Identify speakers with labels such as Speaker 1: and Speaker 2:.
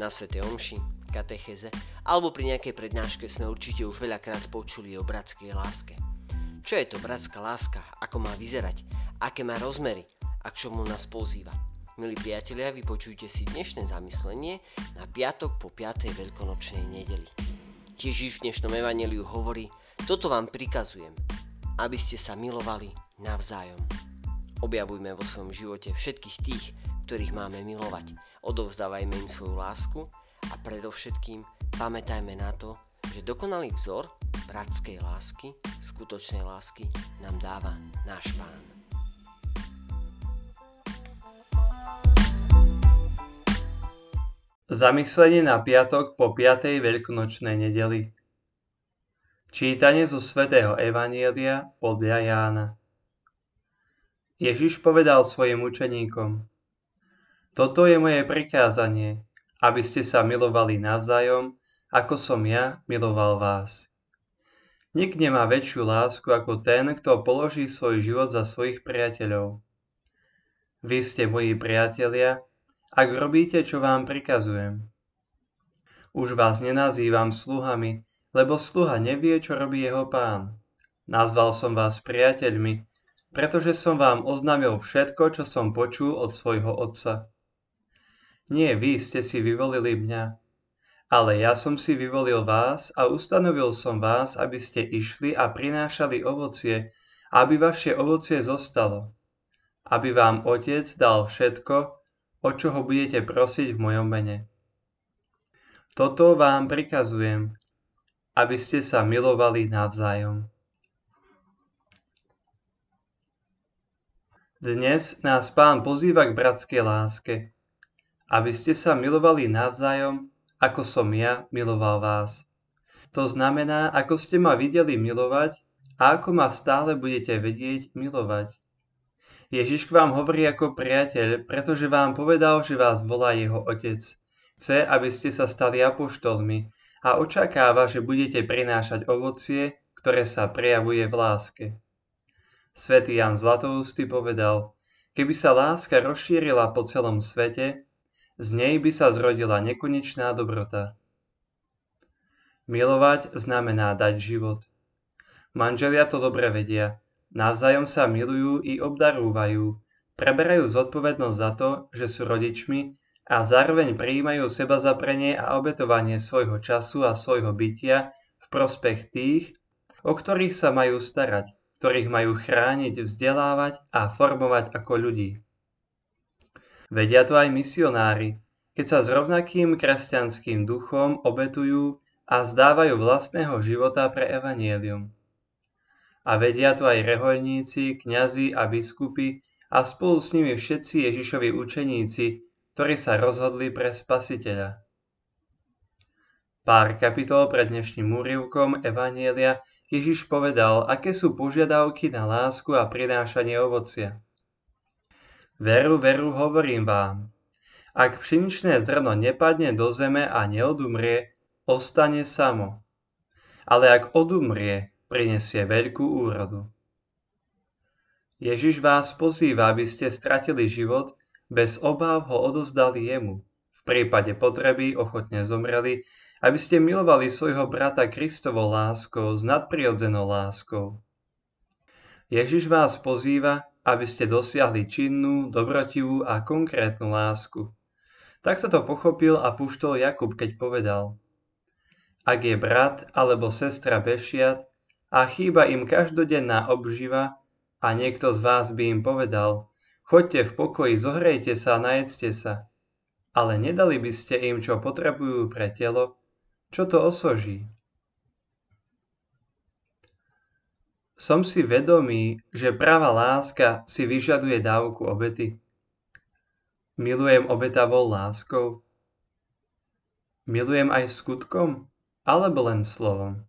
Speaker 1: Na Svete Omši, katecheze alebo pri nejakej prednáške sme určite už veľakrát počuli o bratskej láske. Čo je to bratská láska? Ako má vyzerať? Aké má rozmery? A k čomu nás pozýva? Milí priatelia, vypočujte si dnešné zamyslenie na piatok po 5. veľkonočnej nedeli. Ježiš v dnešnom evaneliu hovorí, toto vám prikazujem, aby ste sa milovali navzájom. Objavujme vo svojom živote všetkých tých, ktorých máme milovať. Odovzdávajme im svoju lásku a predovšetkým pamätajme na to, že dokonalý vzor bratskej lásky, skutočnej lásky nám dáva náš Pán.
Speaker 2: Zamyslenie na piatok po 5. veľkonočnej nedeli Čítanie zo svätého Evanielia podľa Jána Ježiš povedal svojim učeníkom Toto je moje prikázanie, aby ste sa milovali navzájom, ako som ja miloval vás. Nik nemá väčšiu lásku ako ten, kto položí svoj život za svojich priateľov. Vy ste moji priatelia, ak robíte, čo vám prikazujem. Už vás nenazývam sluhami, lebo sluha nevie, čo robí jeho pán. Nazval som vás priateľmi, pretože som vám oznámil všetko, čo som počul od svojho otca. Nie vy ste si vyvolili mňa, ale ja som si vyvolil vás a ustanovil som vás, aby ste išli a prinášali ovocie, aby vaše ovocie zostalo, aby vám Otec dal všetko, o čo ho budete prosiť v mojom mene. Toto vám prikazujem, aby ste sa milovali navzájom. Dnes nás pán pozýva k bratskej láske, aby ste sa milovali navzájom, ako som ja miloval vás. To znamená, ako ste ma videli milovať a ako ma stále budete vedieť milovať. Ježiš k vám hovorí ako priateľ, pretože vám povedal, že vás volá jeho otec. Chce, aby ste sa stali apoštolmi a očakáva, že budete prinášať ovocie, ktoré sa prejavuje v láske. Svetý Jan Zlatoustý povedal, keby sa láska rozšírila po celom svete, z nej by sa zrodila nekonečná dobrota. Milovať znamená dať život. Manželia to dobre vedia. Navzájom sa milujú i obdarúvajú. Preberajú zodpovednosť za to, že sú rodičmi a zároveň prijímajú seba zaprenie a obetovanie svojho času a svojho bytia v prospech tých, o ktorých sa majú starať, ktorých majú chrániť, vzdelávať a formovať ako ľudí. Vedia to aj misionári, keď sa s rovnakým kresťanským duchom obetujú a zdávajú vlastného života pre evanielium. A vedia to aj rehoľníci, kňazi a biskupy a spolu s nimi všetci Ježišovi učeníci, ktorí sa rozhodli pre spasiteľa. Pár kapitol pred dnešným úrivkom Evanielia Ježiš povedal, aké sú požiadavky na lásku a prinášanie ovocia. Veru, veru, hovorím vám. Ak pšeničné zrno nepadne do zeme a neodumrie, ostane samo. Ale ak odumrie, prinesie veľkú úrodu. Ježiš vás pozýva, aby ste stratili život, bez obáv ho odozdali jemu. V prípade potreby ochotne zomreli, aby ste milovali svojho brata Kristovou láskou s nadprirodzenou láskou. Ježiš vás pozýva, aby ste dosiahli činnú, dobrotivú a konkrétnu lásku. Tak sa to pochopil a puštol Jakub, keď povedal Ak je brat alebo sestra bešiat a chýba im každodenná obživa a niekto z vás by im povedal Choďte v pokoji, zohrejte sa najedzte sa. Ale nedali by ste im, čo potrebujú pre telo, čo to osoží. Som si vedomý, že práva láska si vyžaduje dávku obety. Milujem obetavou láskou. Milujem aj skutkom, alebo len slovom.